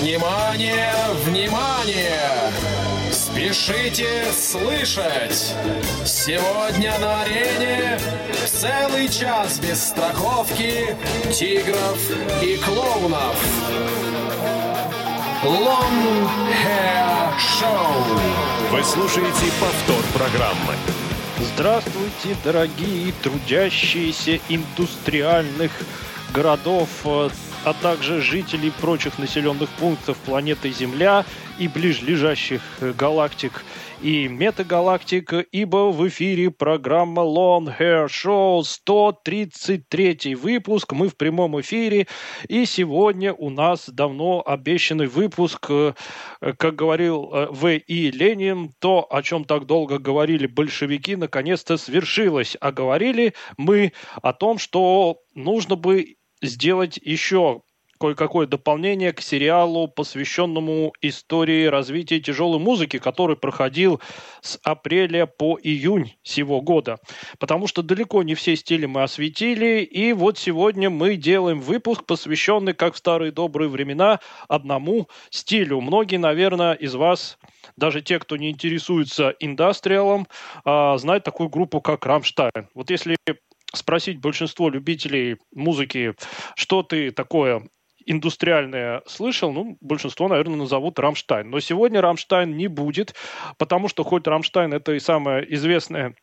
Внимание, внимание! Спешите слышать! Сегодня на арене целый час без страховки тигров и клоунов. Long Hair Show. Вы слушаете повтор программы. Здравствуйте, дорогие трудящиеся индустриальных городов, э, а также жителей прочих населенных пунктов планеты Земля и ближлежащих э, галактик и метагалактик, ибо в эфире программа Long Hair Show 133 выпуск. Мы в прямом эфире, и сегодня у нас давно обещанный выпуск, э, как говорил э, В. И. Ленин, то, о чем так долго говорили большевики, наконец-то свершилось. А говорили мы о том, что нужно бы сделать еще кое-какое дополнение к сериалу, посвященному истории развития тяжелой музыки, который проходил с апреля по июнь сего года. Потому что далеко не все стили мы осветили, и вот сегодня мы делаем выпуск, посвященный, как в старые добрые времена, одному стилю. Многие, наверное, из вас, даже те, кто не интересуется индастриалом, а, знают такую группу, как «Рамштайн». Вот если спросить большинство любителей музыки, что ты такое индустриальное слышал, ну, большинство, наверное, назовут Рамштайн. Но сегодня Рамштайн не будет, потому что хоть Рамштайн это и самая известная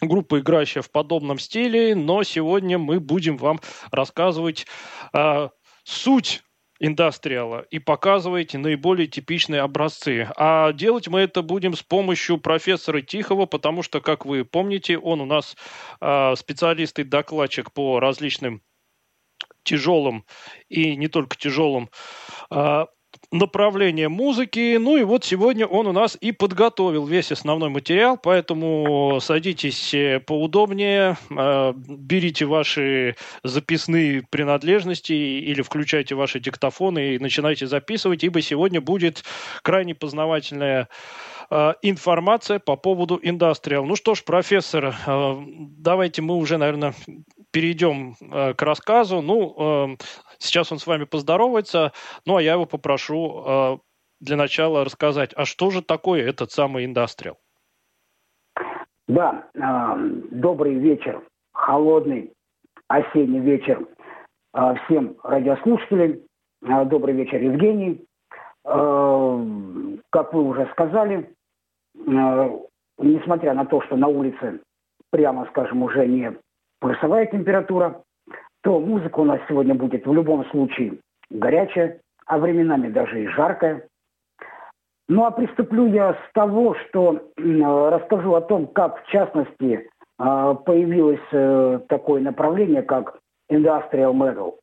группа, играющая в подобном стиле, но сегодня мы будем вам рассказывать э, суть индастриала и показывать наиболее типичные образцы. А делать мы это будем с помощью профессора Тихого, потому что, как вы помните, он у нас э, специалист и докладчик по различным тяжелым и не только тяжелым э, направление музыки. Ну и вот сегодня он у нас и подготовил весь основной материал, поэтому садитесь э, поудобнее, э, берите ваши записные принадлежности или включайте ваши диктофоны и начинайте записывать, ибо сегодня будет крайне познавательная э, информация по поводу индастриал. Ну что ж, профессор, давайте мы уже, наверное, перейдем к рассказу. Ну, Сейчас он с вами поздоровается, ну а я его попрошу э, для начала рассказать, а что же такое этот самый индастриал? Да, э, добрый вечер, холодный осенний вечер э, всем радиослушателям. Э, добрый вечер, Евгений. Э, как вы уже сказали, э, несмотря на то, что на улице, прямо скажем, уже не плюсовая температура, то музыка у нас сегодня будет в любом случае горячая, а временами даже и жаркая. Ну а приступлю я с того, что расскажу о том, как в частности а, появилось э, такое направление, как Industrial Metal.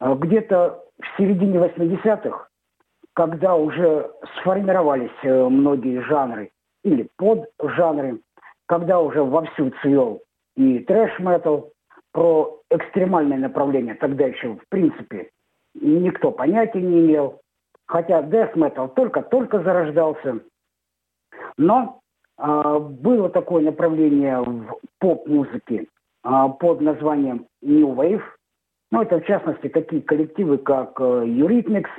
А, где-то в середине 80-х, когда уже сформировались э, многие жанры или поджанры, когда уже вовсю цвел и трэш-метал, про экстремальное направление тогда еще, в принципе, никто понятия не имел. Хотя death metal только-только зарождался. Но э, было такое направление в поп-музыке э, под названием New Wave. Ну, это, в частности, такие коллективы, как э, Eurythmics,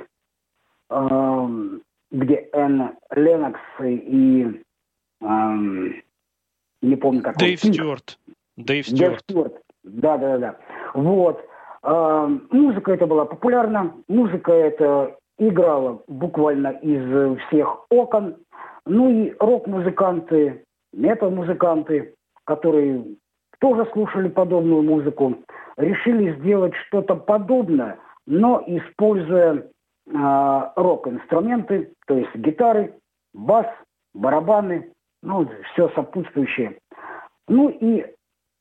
э, где Энн Ленокс и... Э, не помню, как Дэйв Стюарт. Дэйв Стюарт. Стюарт. Да, да, да. Вот. А, музыка это была популярна, музыка это играла буквально из всех окон. Ну и рок-музыканты, метал-музыканты, которые тоже слушали подобную музыку, решили сделать что-то подобное, но используя э, рок-инструменты, то есть гитары, бас, барабаны, ну, все сопутствующее. Ну и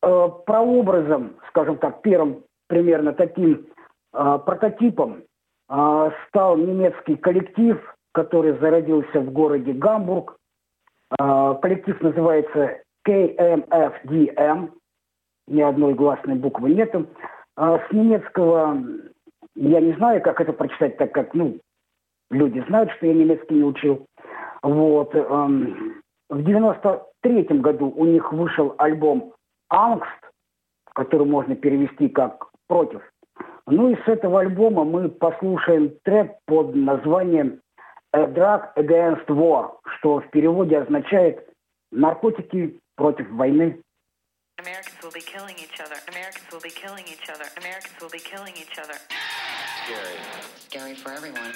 э, прообразом, скажем так, первым примерно таким э, прототипом э, стал немецкий коллектив, который зародился в городе Гамбург. Э, коллектив называется KMFDM, ни одной гласной буквы нету. Э, с немецкого я не знаю, как это прочитать, так как, ну, люди знают, что я немецкий не учил. Вот. Эм, в 93 году у них вышел альбом «Ангст», который можно перевести как «против». Ну и с этого альбома мы послушаем трек под названием A Drug Against War, что в переводе означает «наркотики против войны». Americans will be killing each other. Americans will be killing each other. Americans will be killing each other. Scary. Scary for everyone.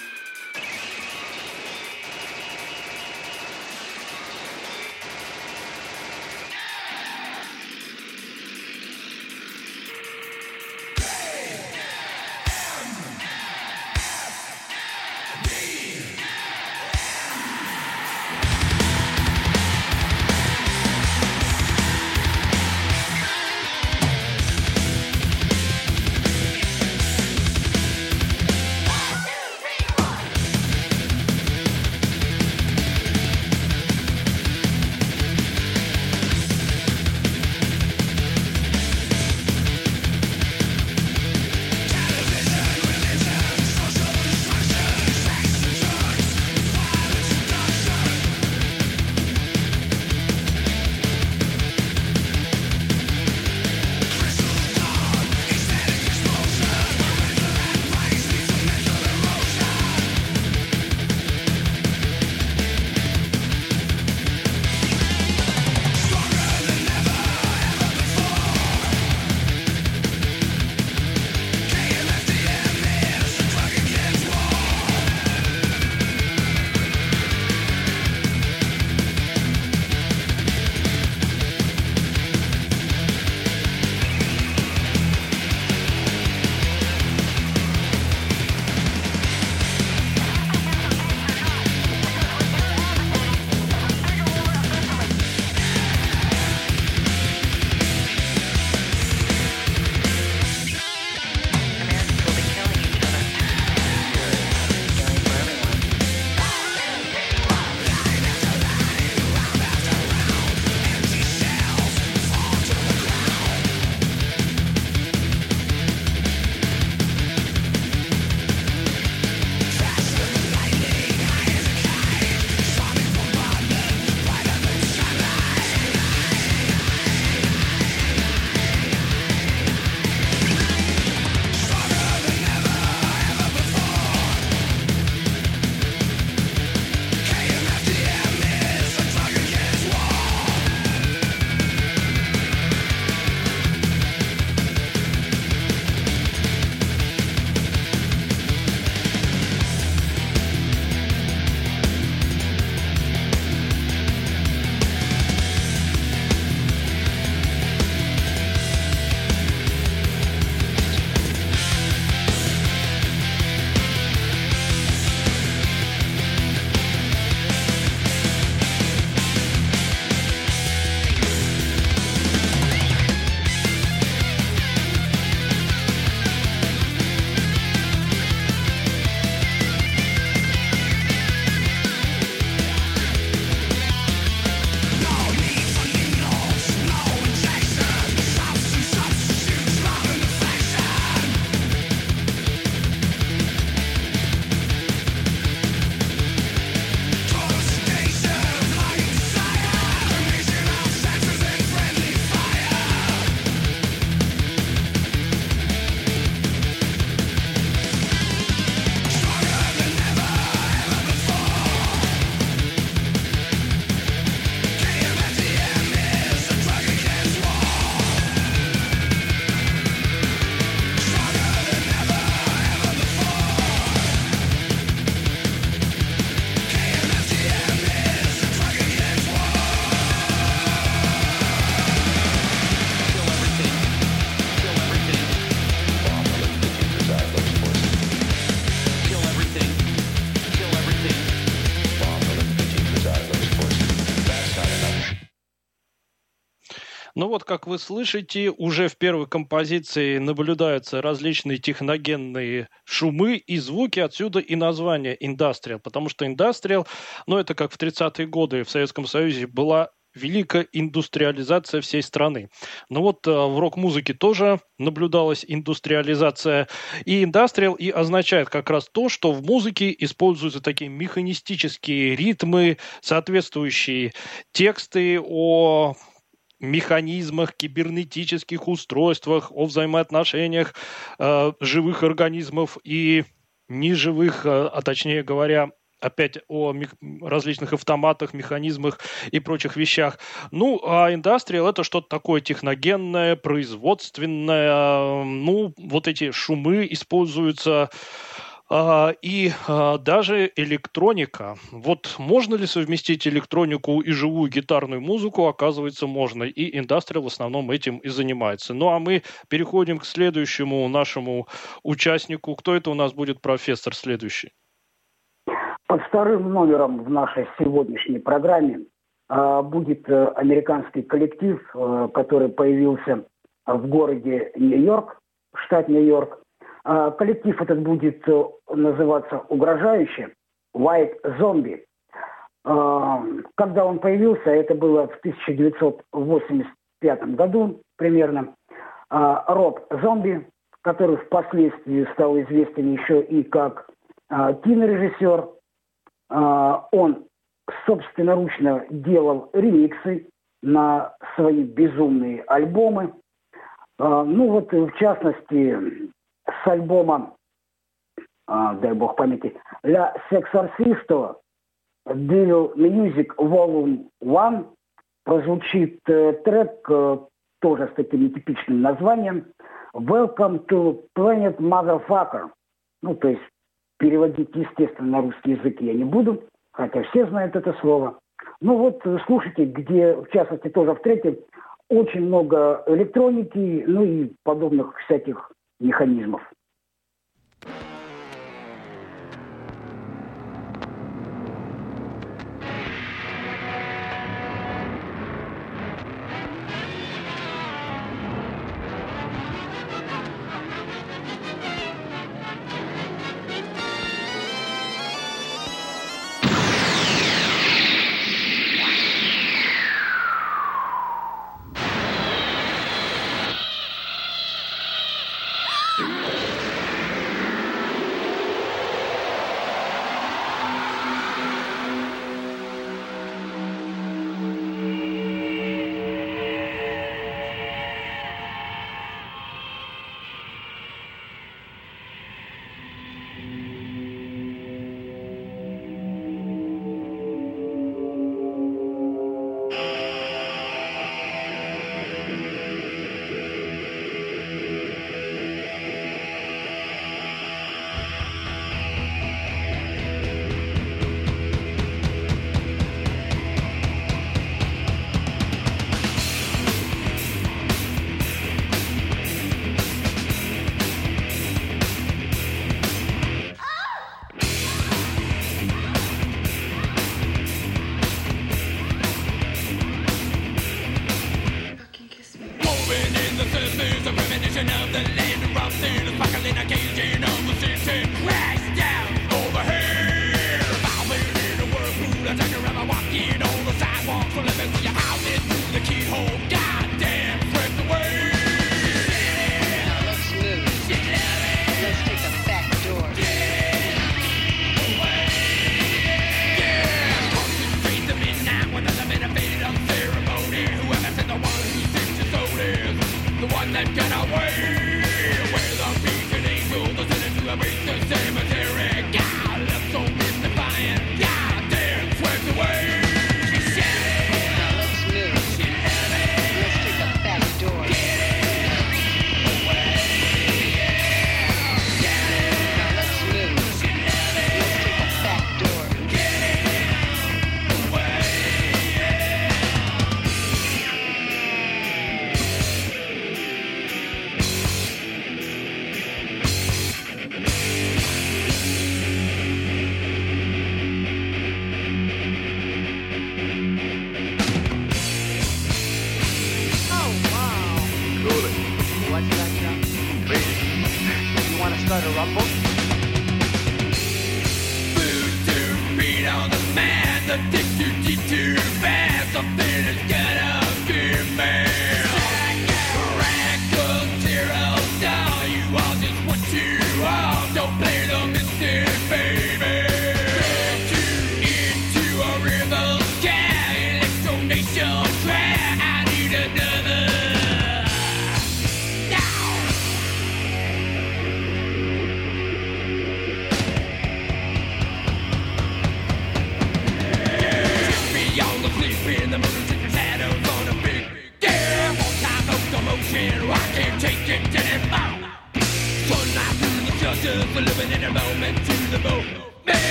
Как вы слышите, уже в первой композиции наблюдаются различные техногенные шумы и звуки, отсюда и название индастриал, потому что индастриал, ну, это как в 30-е годы в Советском Союзе была великая индустриализация всей страны. Но вот э, в рок-музыке тоже наблюдалась индустриализация. И индастриал и означает как раз то, что в музыке используются такие механистические ритмы, соответствующие тексты о механизмах, кибернетических устройствах, о взаимоотношениях э, живых организмов и неживых, э, а точнее говоря, опять о различных автоматах, механизмах и прочих вещах. Ну, а индастриал это что-то такое техногенное, производственное. Ну, вот эти шумы используются и а, даже электроника. Вот можно ли совместить электронику и живую гитарную музыку? Оказывается, можно. И индастриал в основном этим и занимается. Ну а мы переходим к следующему нашему участнику. Кто это у нас будет профессор следующий? Под вторым номером в нашей сегодняшней программе э, будет э, американский коллектив, э, который появился в городе Нью-Йорк, штат Нью-Йорк. Э, коллектив этот будет э, называться угрожающе White Zombie. Э, когда он появился, это было в 1985 году примерно, э, Роб Зомби, который впоследствии стал известен еще и как кинорежиссер, а, он собственноручно делал ремиксы на свои безумные альбомы. А, ну вот, в частности, с альбома, а, дай бог памяти, «La Sexorcisto» Devil Music Volume 1 прозвучит э, трек э, тоже с таким нетипичным названием «Welcome to Planet Motherfucker». Ну, то есть Переводить, естественно, на русский язык я не буду, хотя все знают это слово. Ну вот слушайте, где, в частности, тоже в третьем, очень много электроники, ну и подобных всяких механизмов.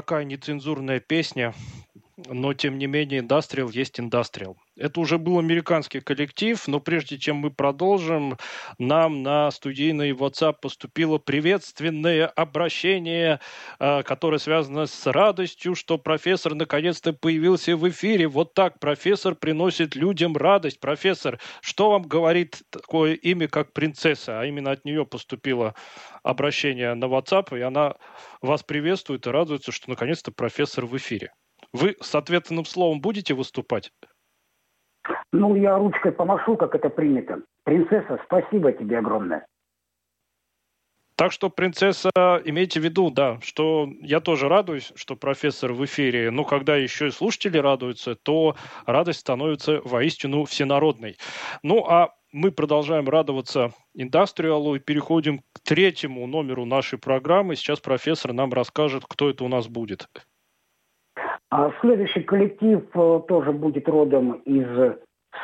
Такая нецензурная песня, но тем не менее индастриал есть индастриал. Это уже был американский коллектив, но прежде чем мы продолжим, нам на студийный WhatsApp поступило приветственное обращение, э, которое связано с радостью, что профессор наконец-то появился в эфире. Вот так профессор приносит людям радость. Профессор, что вам говорит такое имя, как принцесса? А именно от нее поступило обращение на WhatsApp, и она вас приветствует и радуется, что наконец-то профессор в эфире. Вы с ответным словом будете выступать? Ну, я ручкой помашу, как это принято. Принцесса, спасибо тебе огромное. Так что, принцесса, имейте в виду, да, что я тоже радуюсь, что профессор в эфире, но когда еще и слушатели радуются, то радость становится воистину всенародной. Ну, а мы продолжаем радоваться индастриалу и переходим к третьему номеру нашей программы. Сейчас профессор нам расскажет, кто это у нас будет. А следующий коллектив э, тоже будет родом из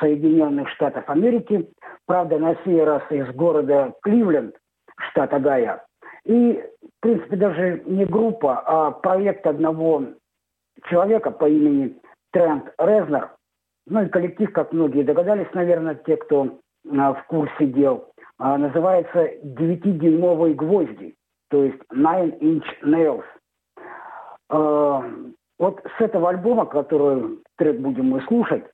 Соединенных Штатов Америки. Правда, на сей раз из города Кливленд, штат Огайо. И, в принципе, даже не группа, а проект одного человека по имени Трент Резнер. Ну и коллектив, как многие догадались, наверное, те, кто а, в курсе дел, а, называется «Девятидюймовые гвозди», то есть «Nine Inch Nails». Вот с этого альбома, который трек будем мы слушать,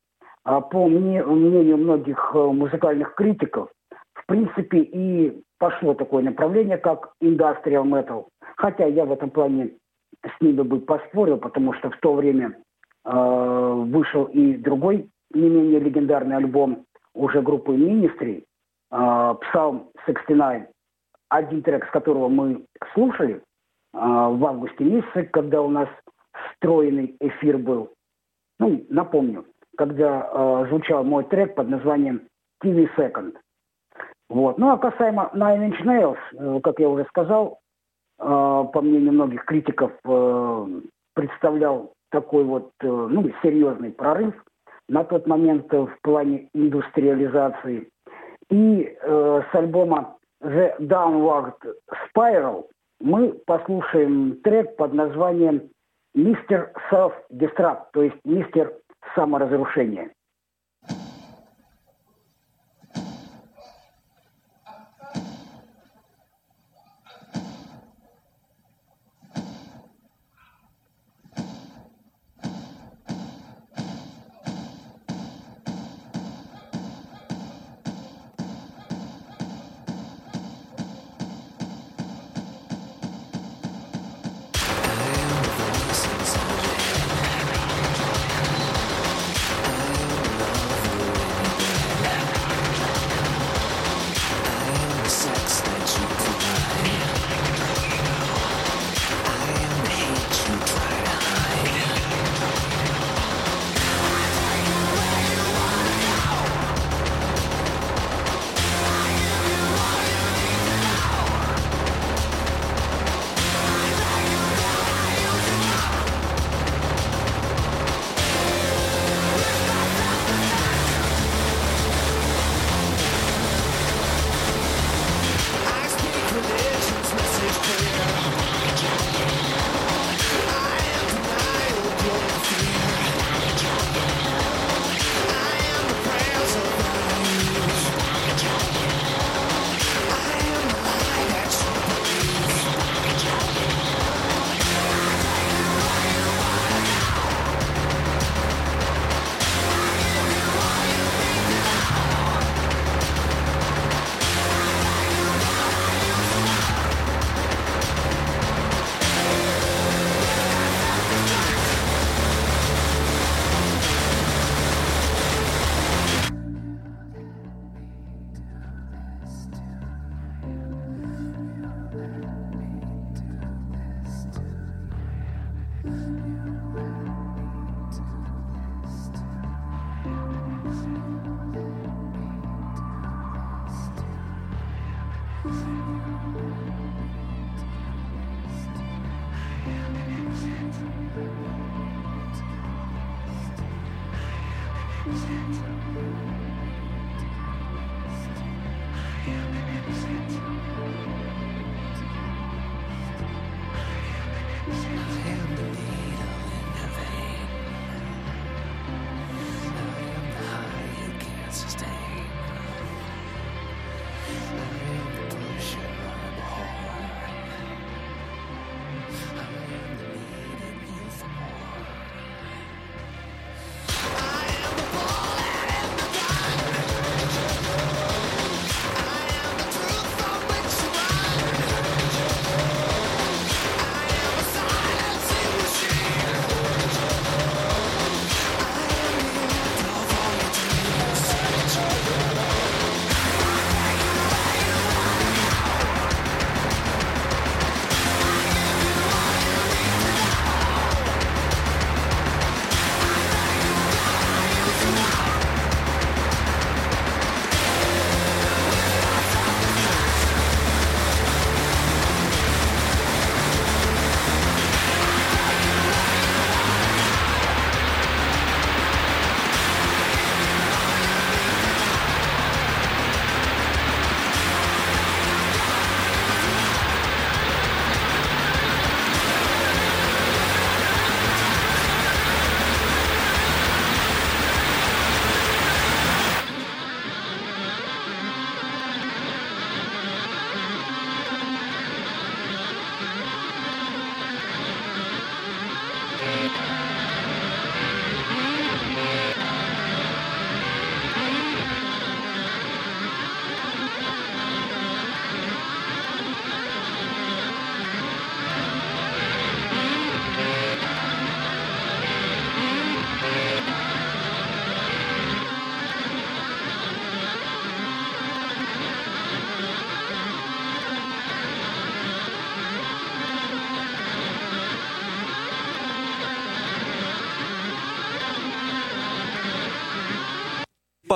а, по мне- мнению многих э, музыкальных критиков, в принципе и пошло такое направление, как Industrial Metal. Хотя я в этом плане с ними бы поспорил, потому что в то время э, вышел и другой не менее легендарный альбом уже группы Ministry, э, Psalm 69, один трек, с которого мы слушали э, в августе месяце, когда у нас встроенный эфир был. Ну, напомню, когда э, звучал мой трек под названием TV Second. Вот. Ну, а касаемо Nine Inch Nails, э, как я уже сказал, э, по мнению многих критиков, э, представлял такой вот, э, ну, серьезный прорыв на тот момент в плане индустриализации. И э, с альбома The Downward Spiral мы послушаем трек под названием Мистер Self-Destruct, то есть мистер саморазрушения.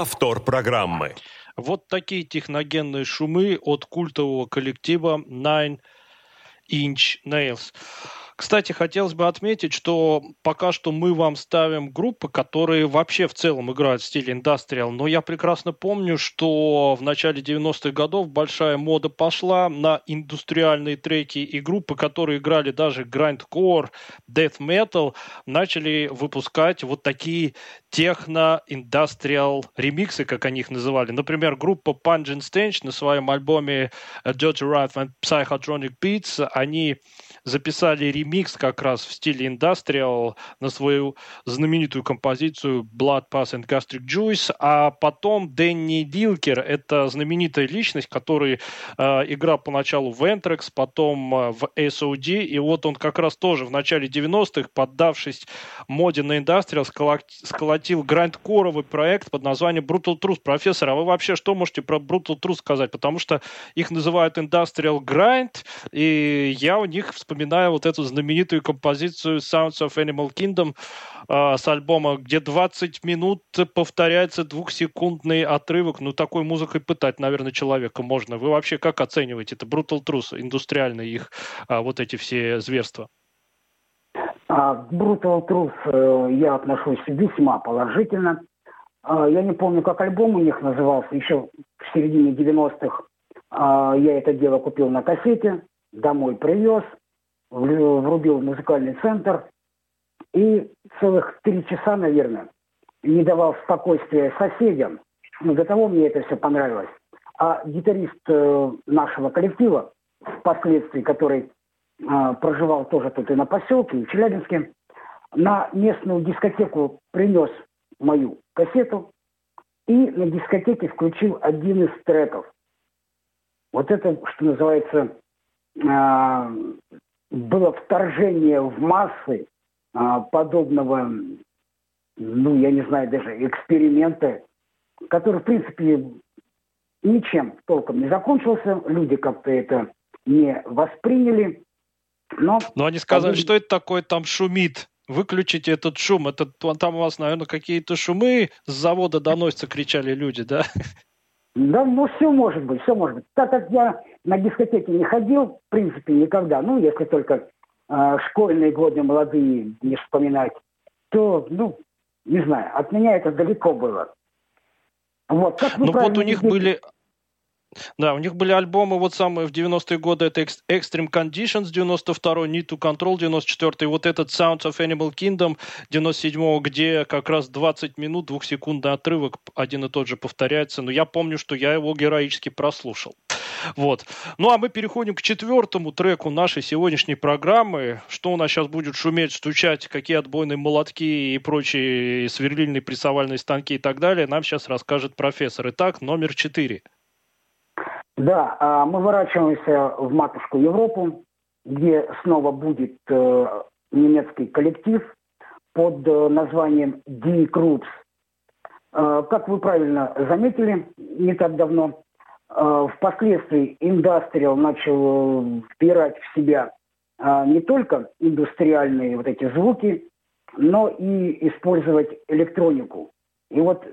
Повтор программы. Вот такие техногенные шумы от культового коллектива Nine Inch Nails. Кстати, хотелось бы отметить, что пока что мы вам ставим группы, которые вообще в целом играют в стиле индастриал, но я прекрасно помню, что в начале 90-х годов большая мода пошла на индустриальные треки и группы, которые играли даже grindcore, death metal, начали выпускать вот такие техно-индастриал ремиксы, как они их называли. Например, группа Pungent Stench на своем альбоме Dirty Wrath and Psychotronic Beats, они записали ремикс как раз в стиле индастриал на свою знаменитую композицию Blood, Pass and Gastric Juice, а потом Дэнни Дилкер, это знаменитая личность, который э, играл поначалу в Anthrax, потом э, в SOD, и вот он как раз тоже в начале 90-х, поддавшись моде на индастриал, сколотил грандкоровый проект под названием Brutal Truth. Профессор, а вы вообще что можете про Brutal Truth сказать? Потому что их называют Industrial Grind, и я у них вспоминаю вот эту знаменитую композицию Sounds of Animal Kingdom э, с альбома, где 20 минут повторяется двухсекундный отрывок. Ну, такой музыкой пытать, наверное, человека можно. Вы вообще как оцениваете это? Brutal Truth, индустриальные их э, вот эти все зверства? А, Brutal Truth э, я отношусь весьма положительно. А, я не помню, как альбом у них назывался. Еще в середине 90-х а, я это дело купил на кассете, домой привез врубил музыкальный центр и целых три часа, наверное, не давал спокойствия соседям. Но до того мне это все понравилось. А гитарист э, нашего коллектива, впоследствии, который э, проживал тоже тут и на поселке, и в Челябинске, на местную дискотеку принес мою кассету и на дискотеке включил один из треков. Вот это, что называется, э, было вторжение в массы а, подобного, ну, я не знаю, даже эксперимента, который, в принципе, ничем толком не закончился. Люди как-то это не восприняли. Но Но они сказали, По-моему- что это такое там шумит. Выключите этот шум. Это там у вас, наверное, какие-то шумы с завода доносятся, кричали люди, да? Да, ну все может быть, все может быть. Так как я на дискотеке не ходил, в принципе, никогда, ну, если только э, школьные годы молодые не вспоминать, то, ну, не знаю, от меня это далеко было. Вот, как Ну вот у них были... Да, у них были альбомы вот самые в 90-е годы, это Ex- Extreme Conditions 92 Need to Control 94 вот этот Sounds of Animal Kingdom 97 где как раз 20 минут, двухсекундный отрывок один и тот же повторяется, но я помню, что я его героически прослушал. Вот. Ну, а мы переходим к четвертому треку нашей сегодняшней программы. Что у нас сейчас будет шуметь, стучать, какие отбойные молотки и прочие сверлильные прессовальные станки и так далее, нам сейчас расскажет профессор. Итак, номер четыре. Да, а, мы ворачиваемся в матушку Европу, где снова будет э, немецкий коллектив под э, названием Die Krupps. Э, Как вы правильно заметили не так давно, впоследствии индастриал начал впирать в себя не только индустриальные вот эти звуки, но и использовать электронику. И вот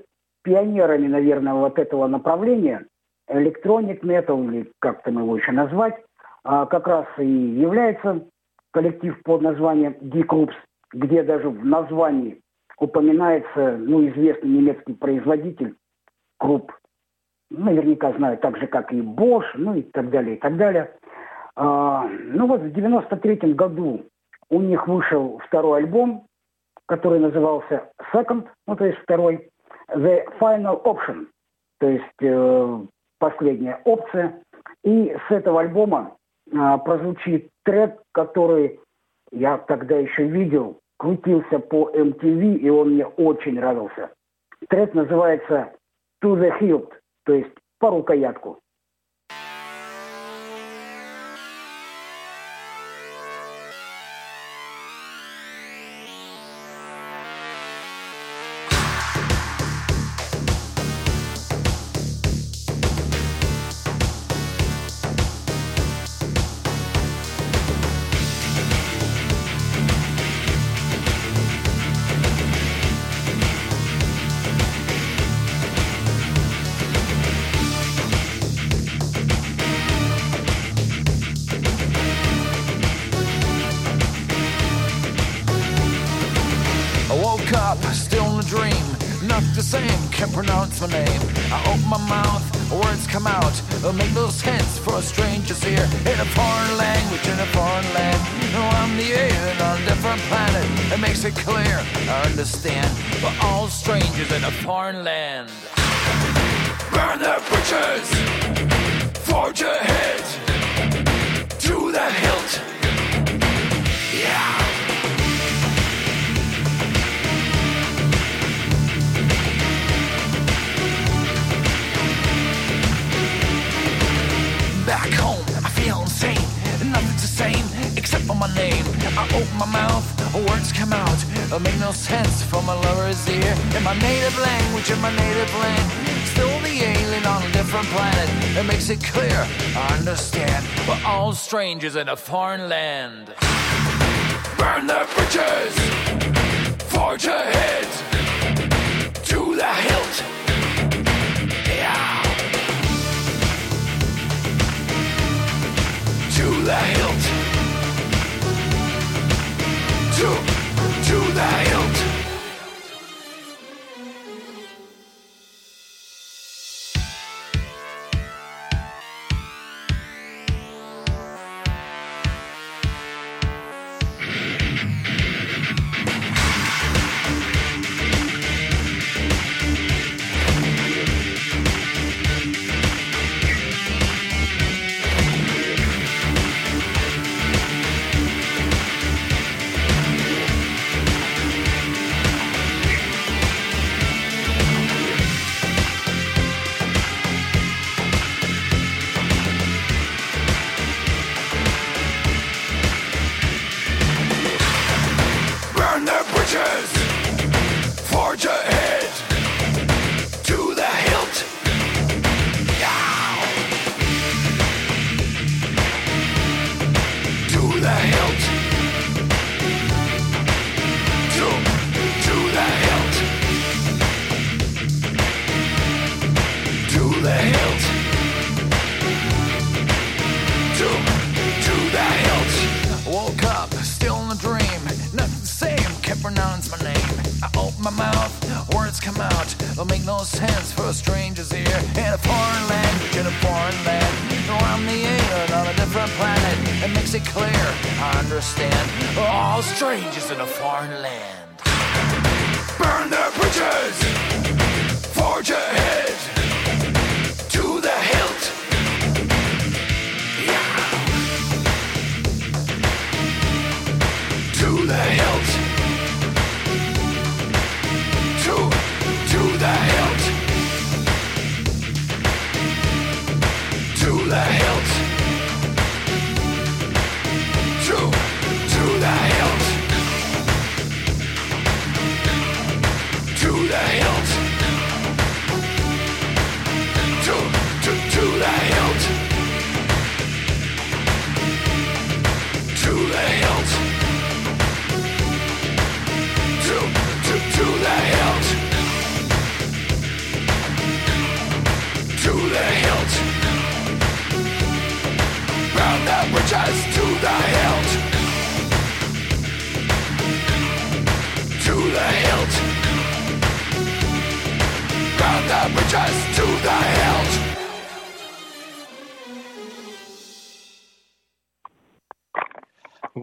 пионерами, наверное, вот этого направления Electronic Metal, или как там его еще назвать, а, как раз и является коллектив под названием Die Krupps, где даже в названии упоминается ну, известный немецкий производитель Круп. Наверняка знаю, так же, как и Bosch, ну и так далее, и так далее. А, ну вот в 93 году у них вышел второй альбом, который назывался Second, ну то есть второй, The Final Option, то есть э, последняя опция. И с этого альбома а, прозвучит трек, который я тогда еще видел, крутился по MTV, и он мне очень нравился. Трек называется To the Hilt, то есть по рукоятку. The same, can't pronounce my name. I open my mouth, words come out. Make no sense for a strangers ear. in a foreign language, in a foreign land. No, I'm the alien on a different planet. It makes it clear, I understand. We're all strangers in a foreign land. Burn the bridges, forge ahead to the hilt. Yeah. Back home, I feel insane. Nothing's the same except for my name. I open my mouth, words come out. It'll make no sense for my lover's ear. In my native language, in my native land. Still the alien on a different planet. It makes it clear, I understand. We're all strangers in a foreign land. Burn the bridges, forge ahead to the hilt. The hilt. To, to the hilt.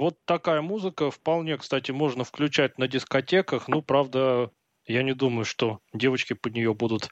Вот такая музыка вполне, кстати, можно включать на дискотеках. Ну, правда, я не думаю, что девочки под нее будут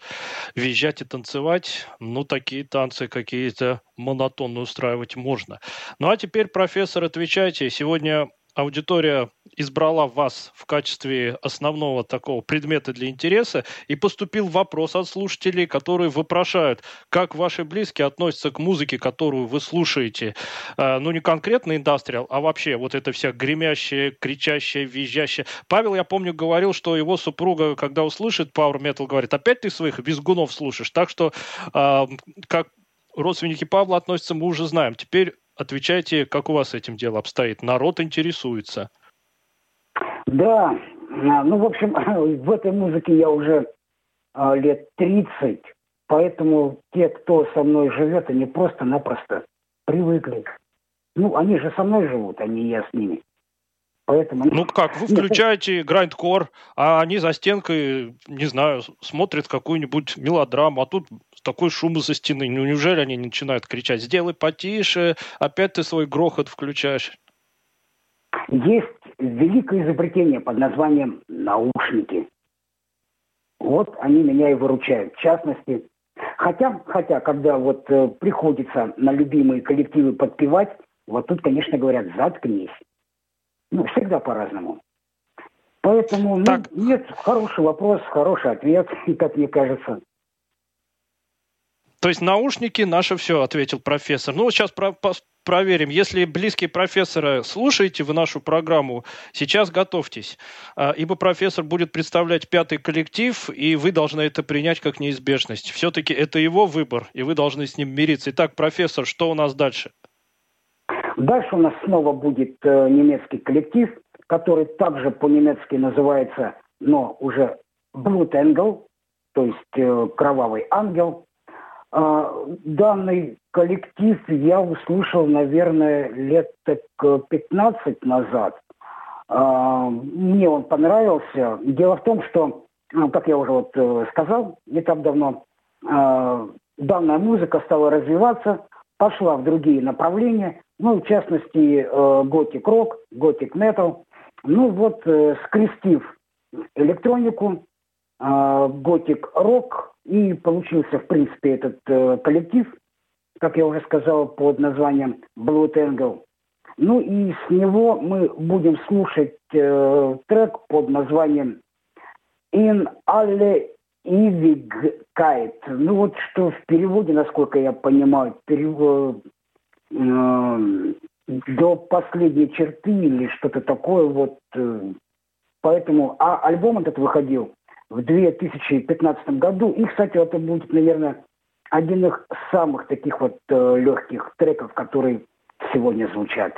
визжать и танцевать. Ну, такие танцы какие-то монотонно устраивать можно. Ну, а теперь, профессор, отвечайте. Сегодня аудитория избрала вас в качестве основного такого предмета для интереса, и поступил вопрос от слушателей, которые вопрошают, как ваши близкие относятся к музыке, которую вы слушаете. Э, ну, не конкретно индастриал, а вообще вот это вся гремящая, кричащая, визжащая. Павел, я помню, говорил, что его супруга, когда услышит Power Metal, говорит, опять ты своих визгунов слушаешь. Так что, э, как родственники Павла относятся, мы уже знаем. Теперь отвечайте, как у вас с этим дело обстоит. Народ интересуется. Да, а, ну, в общем, в этой музыке я уже а, лет 30, поэтому те, кто со мной живет, они просто-напросто привыкли. Ну, они же со мной живут, а не я с ними. Поэтому... Ну как, вы включаете грайндкор, а они за стенкой, не знаю, смотрят какую-нибудь мелодраму, а тут такой шум из-за стены. Ну неужели они начинают кричать, сделай потише, опять ты свой грохот включаешь? Есть великое изобретение под названием наушники. Вот они меня и выручают. В частности, хотя, хотя когда вот э, приходится на любимые коллективы подпевать, вот тут, конечно, говорят, заткнись. Ну, всегда по-разному. Поэтому, ну, Так. нет, хороший вопрос, хороший ответ, как мне кажется. То есть наушники наше все, ответил профессор. Ну, сейчас про- проверим. Если близкие профессора слушаете вы нашу программу, сейчас готовьтесь, А, ибо профессор будет представлять пятый коллектив, и вы должны это принять как неизбежность. Все-таки это его выбор, и вы должны с ним мириться. Итак, профессор, что у нас дальше? Дальше у нас снова будет э, немецкий коллектив, который также по-немецки называется, но уже Blood Angel, то есть э, кровавый ангел. А, данный коллектив я услышал, наверное, лет так э, 15 назад. А, мне он понравился. Дело в том, что, ну, как я уже вот э, сказал не так давно, а, данная музыка стала развиваться, пошла в другие направления, ну, в частности, готик рок, готик метал. Ну, вот, э, скрестив электронику, готик рок, и получился, в принципе, этот э, коллектив, как я уже сказал, под названием Blood Angel. Ну и с него мы будем слушать э, трек под названием In alle Ewigkeit. Ну вот что в переводе, насколько я понимаю, перево- э, до последней черты или что-то такое вот. э, Поэтому, а альбом этот выходил в 2015 году. И, кстати, это будет, наверное, один из самых таких вот э, легких треков, которые сегодня звучат.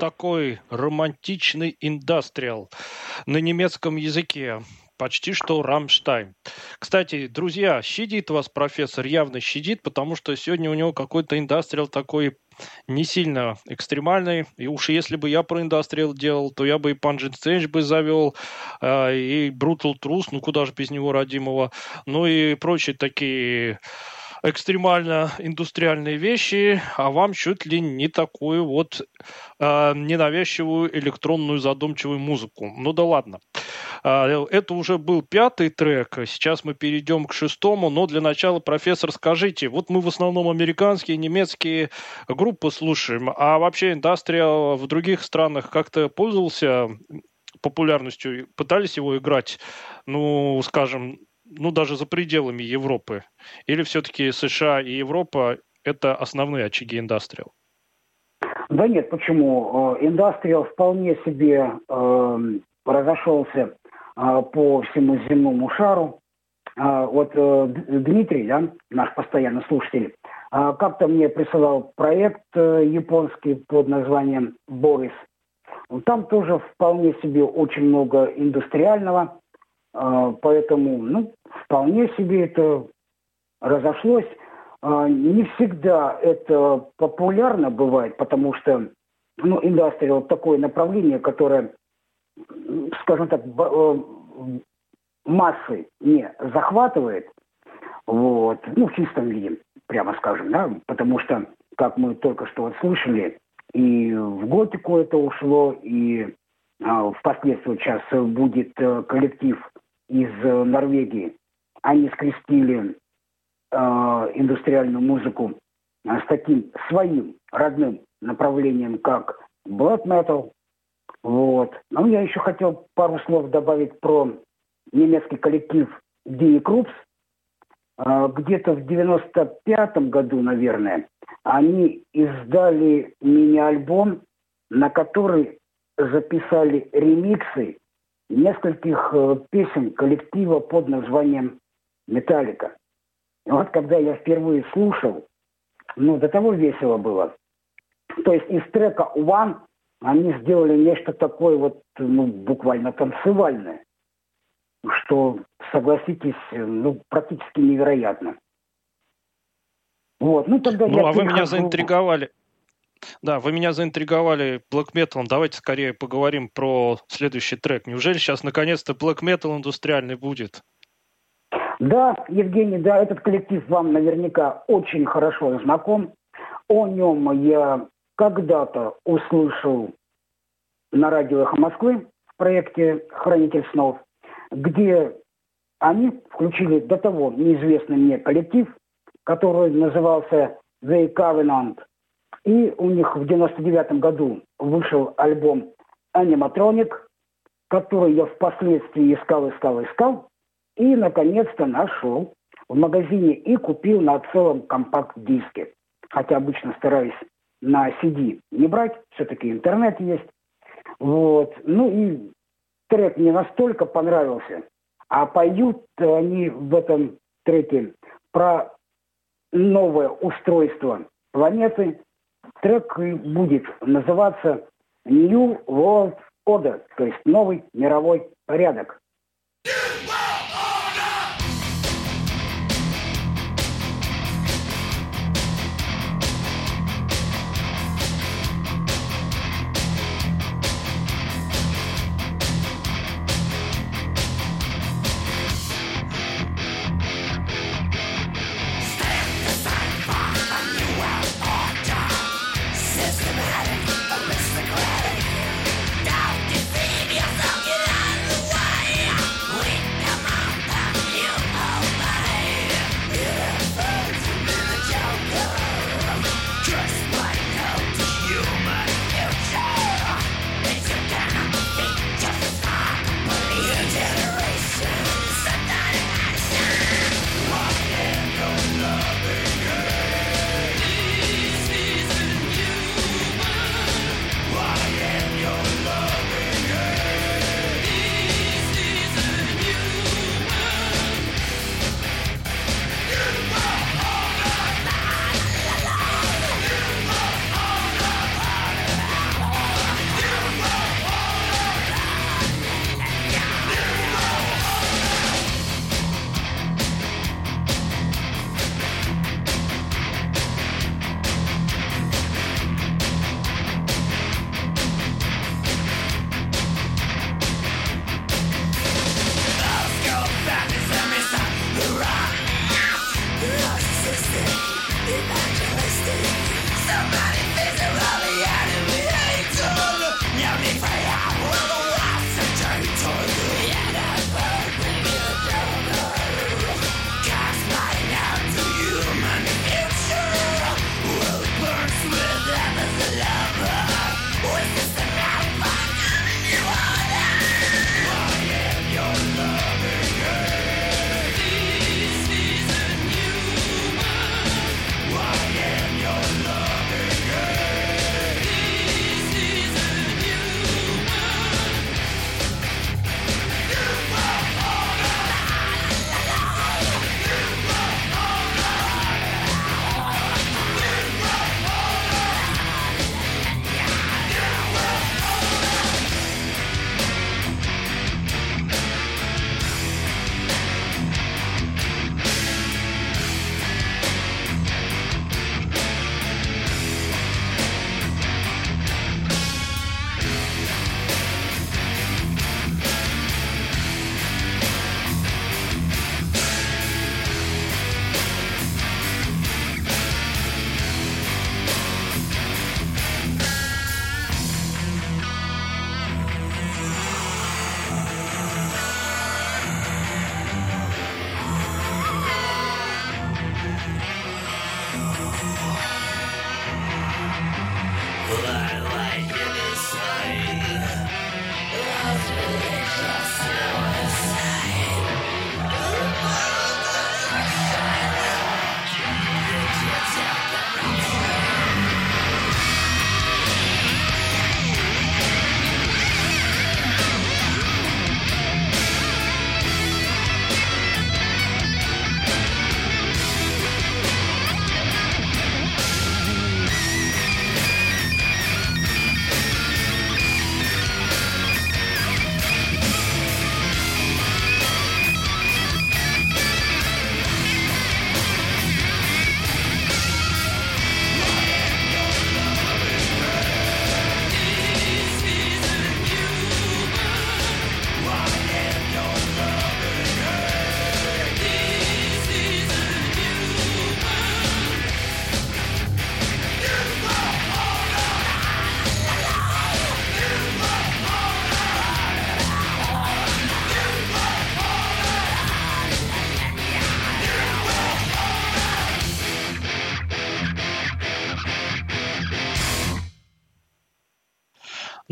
Такой романтичный индастриал на немецком языке. Почти что Рамштайн. Кстати, друзья, щадит вас профессор, явно щадит, потому что сегодня у него какой-то индастриал такой не сильно экстремальный. И уж если бы я про индастриал делал, то я бы и Pungent Strange бы завел, э, и Brutal Truth, ну куда же без него родимого, ну и прочие такие экстремально индустриальные вещи, а вам чуть ли не такую вот э, ненавязчивую электронную задумчивую музыку. Ну да ладно. А, Это уже был пятый трек, сейчас мы перейдем к шестому, но для начала, профессор, скажите, вот мы в основном американские, немецкие группы слушаем, а вообще индастриал в других странах как-то пользовался популярностью, пытались его играть, ну, скажем, ну, даже за пределами Европы? Или все-таки США и Европа – это основные очаги индастриал? Да нет, почему? Э, Индастриал вполне себе э, разошелся э, по всему земному шару. А, Вот э, Дмитрий, да, наш постоянный слушатель, а, как-то мне присылал проект э, японский под названием «Борис». Там тоже вполне себе очень много индустриального. А, Поэтому, ну, вполне себе это разошлось. А, Не всегда это популярно бывает, потому что, ну, индастриал такое направление, которое, скажем так, э, массы не захватывает, вот, ну, в чистом виде, прямо скажем, да, потому что, как мы только что вот слышали, и в готику это ушло, и а, впоследствии сейчас будет э, коллектив из э, Норвегии. Они скрестили э, индустриальную музыку а, с таким своим родным направлением, как black metal. Вот. Ну, я еще хотел пару слов добавить про немецкий коллектив Die Крупс. А, Где-то в 95 году, наверное, они издали мини-альбом, на который записали ремиксы нескольких э, песен коллектива под названием «Металлика». И вот когда я впервые слушал, ну, до того весело было. То есть из трека «One» они сделали нечто такое вот, ну, буквально танцевальное, что, согласитесь, ну, практически невероятно. Вот, ну тогда Ну, я а вы меня заинтриговали. Да, вы меня заинтриговали Black Metal. Давайте скорее поговорим про следующий трек. Неужели сейчас наконец-то Black Metal индустриальный будет? Да, Евгений, да, этот коллектив вам наверняка очень хорошо знаком. О нем я когда-то услышал на радио «Эхо Москвы» в проекте «Хранитель снов», где они включили до того неизвестный мне коллектив, который назывался «The Covenant». И у них в 99 году вышел альбом «Animatronic», который я впоследствии искал, искал, искал, и, наконец-то, нашел в магазине и купил на целом компакт-диске. Хотя обычно стараюсь на CD не брать, все-таки интернет есть. Вот. Ну и трек мне настолько понравился. А поют они в этом треке про новое устройство планеты. Трек будет называться New World Order, то есть новый мировой порядок.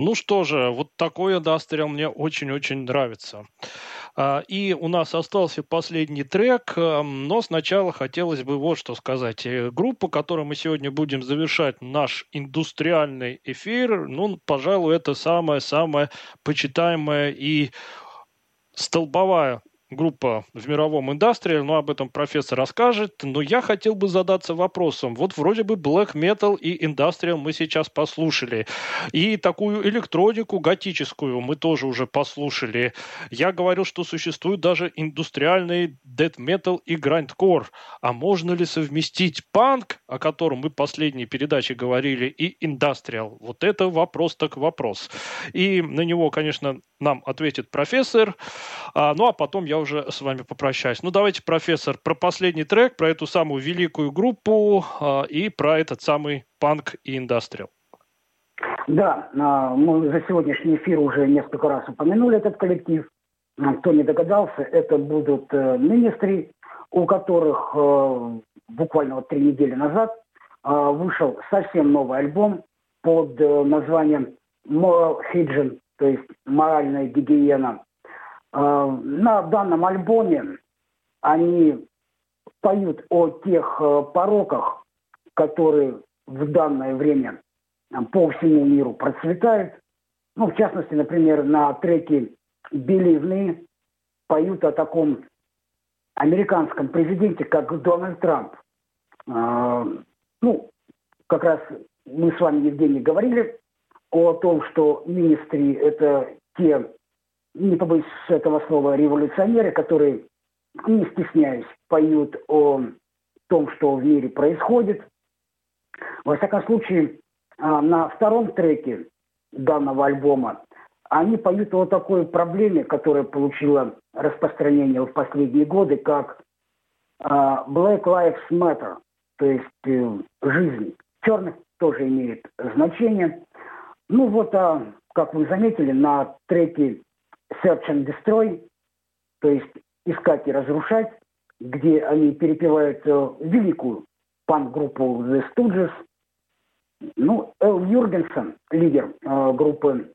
Ну что же, вот такой индастриал мне очень-очень нравится. А, И у нас остался последний трек, а, но сначала хотелось бы вот что сказать. Э, Группа, которой мы сегодня будем завершать наш индустриальный эфир, ну, пожалуй, это самая-самая почитаемая и столбовая группа в мировом индастриале, но об этом профессор расскажет. Но я хотел бы задаться вопросом. Вот вроде бы black metal и индастриал мы сейчас послушали. И такую электронику готическую мы тоже уже послушали. Я говорил, что существует даже индустриальный death metal и grindcore. А можно ли совместить панк, о котором мы в последней передаче говорили, и индастриал? Вот это вопрос так вопрос. И на него, конечно, нам ответит профессор. А, ну, а потом я уже с вами попрощаюсь. Ну, давайте, профессор, про последний трек, про эту самую великую группу а, и про этот самый панк и индастриал. Да, а, мы за сегодняшний эфир уже несколько раз упомянули этот коллектив. А, Кто не догадался, это будут э, Министри, у которых э, буквально вот три недели назад э, вышел совсем новый альбом под э, названием Moral Hygiene, то есть моральная гигиена. Э, На данном альбоме они поют о тех э, пороках, которые в данное время э, по всему миру процветают. Ну, в частности, например, на треке «Беливны» поют о таком американском президенте, как Дональд Трамп. А, Ну, как раз мы с вами, Евгений, говорили о том, что министри – это те, не побоюсь этого слова, революционеры, которые, не стесняясь, поют о том, что в мире происходит. Во всяком случае, а, на втором треке данного альбома они поют о такой проблеме, которая получила распространение в последние годы, как а, Black Lives Matter, то есть э, жизнь черных тоже имеет значение. Ну вот, а, как вы заметили, на треке Search and Destroy, то есть искать и разрушать, где они перепевают э, великую панк-группу The Stooges. Ну, Эл Юргенсен, лидер э, группы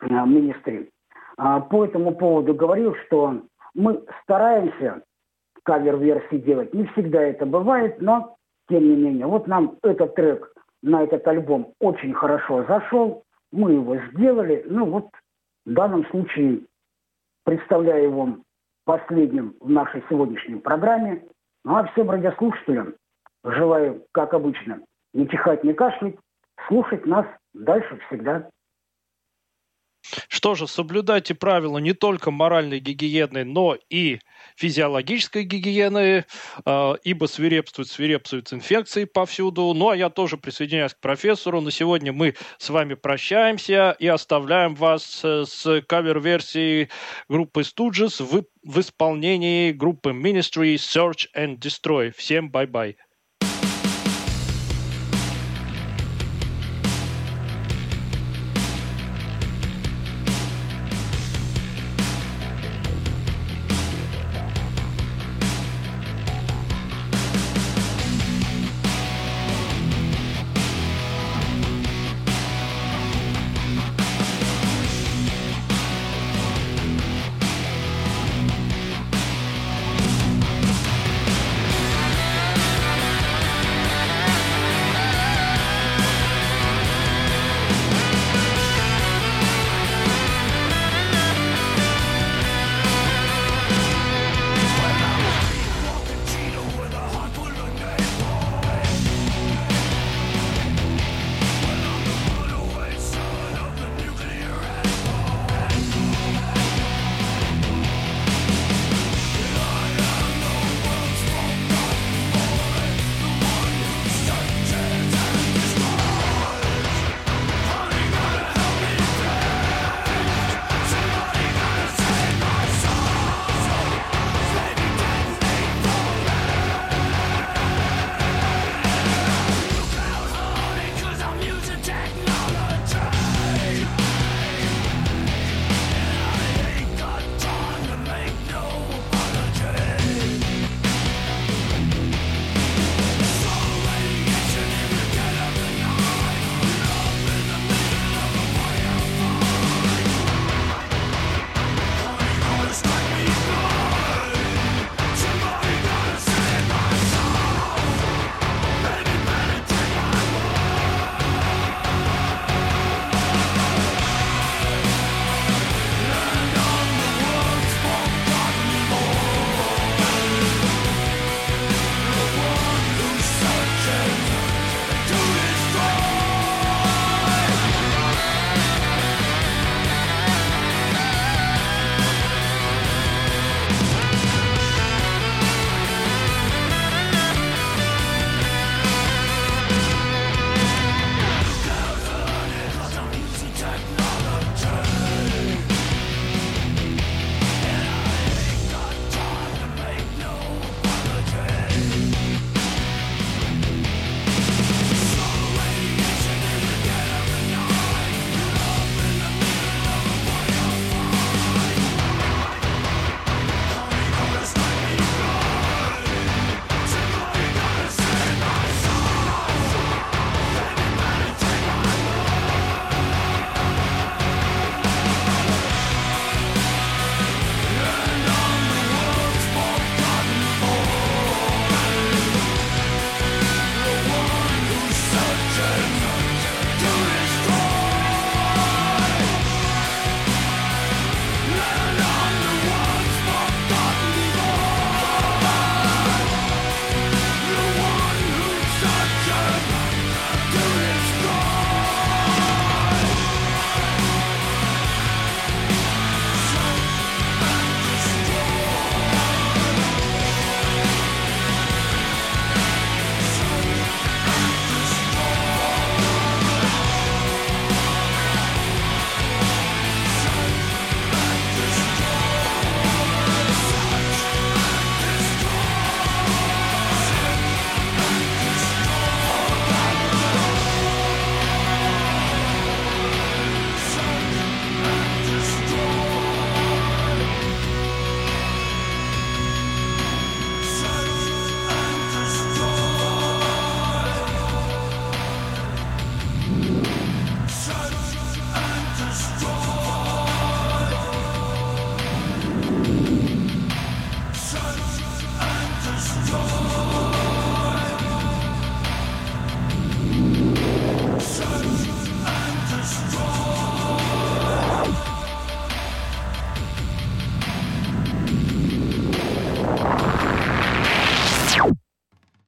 э, а, по этому поводу говорил, что мы стараемся кавер-версии делать. Не всегда это бывает, но тем не менее. Вот нам этот трек на этот альбом очень хорошо зашел. Мы его сделали. Ну вот в данном случае представляю его последним в нашей сегодняшней программе. Ну а всем радиослушателям желаю, как обычно, не чихать, не кашлять, слушать нас дальше всегда. Что же, соблюдайте правила не только моральной гигиены, но и физиологической гигиены, э, ибо свирепствуют, свирепствуют инфекции повсюду. Ну, а я тоже присоединяюсь к профессору. На сегодня мы с вами прощаемся и оставляем вас э, с кавер-версией группы Stooges в, в исполнении группы Ministry Search and Destroy. Всем бай-бай.